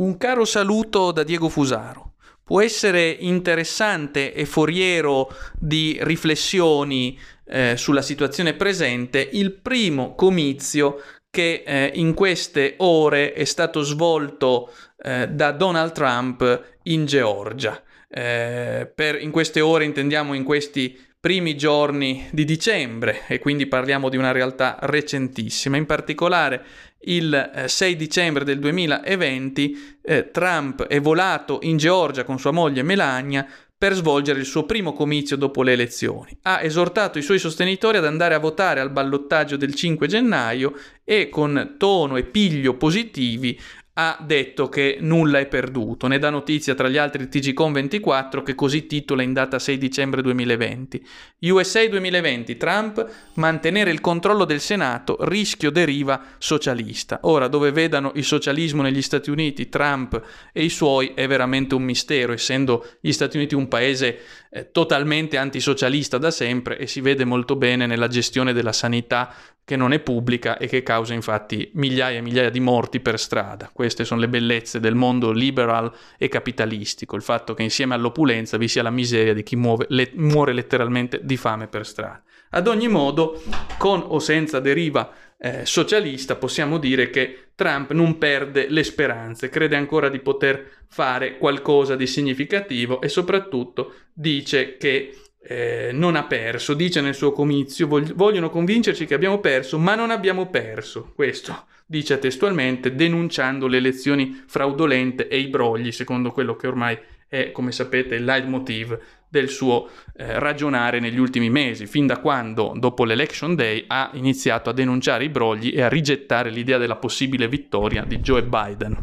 Un caro saluto da Diego Fusaro. Può essere interessante e foriero di riflessioni eh, sulla situazione presente il primo comizio che eh, in queste ore è stato svolto eh, da Donald Trump in Georgia. Eh, per, in queste ore intendiamo in questi primi giorni di dicembre e quindi parliamo di una realtà recentissima. In particolare il 6 eh, dicembre del 2020 eh, Trump è volato in Georgia con sua moglie Melania per svolgere il suo primo comizio dopo le elezioni. Ha esortato i suoi sostenitori ad andare a votare al ballottaggio del 5 gennaio e con tono e piglio positivi ha detto che nulla è perduto. Ne dà notizia tra gli altri il TGCOM 24 che così titola in data 6 dicembre 2020. USA 2020, Trump, mantenere il controllo del Senato, rischio deriva socialista. Ora, dove vedano il socialismo negli Stati Uniti, Trump e i suoi è veramente un mistero, essendo gli Stati Uniti un paese eh, totalmente antisocialista da sempre e si vede molto bene nella gestione della sanità che non è pubblica e che causa infatti migliaia e migliaia di morti per strada. Queste sono le bellezze del mondo liberal e capitalistico, il fatto che insieme all'opulenza vi sia la miseria di chi muove, le, muore letteralmente di fame per strada. Ad ogni modo, con o senza deriva eh, socialista, possiamo dire che Trump non perde le speranze, crede ancora di poter fare qualcosa di significativo e soprattutto dice che eh, non ha perso, dice nel suo comizio, vogliono convincerci che abbiamo perso, ma non abbiamo perso. Questo dice testualmente, denunciando le elezioni fraudolente e i brogli, secondo quello che ormai è, come sapete, il leitmotiv del suo eh, ragionare negli ultimi mesi, fin da quando, dopo l'election day, ha iniziato a denunciare i brogli e a rigettare l'idea della possibile vittoria di Joe Biden.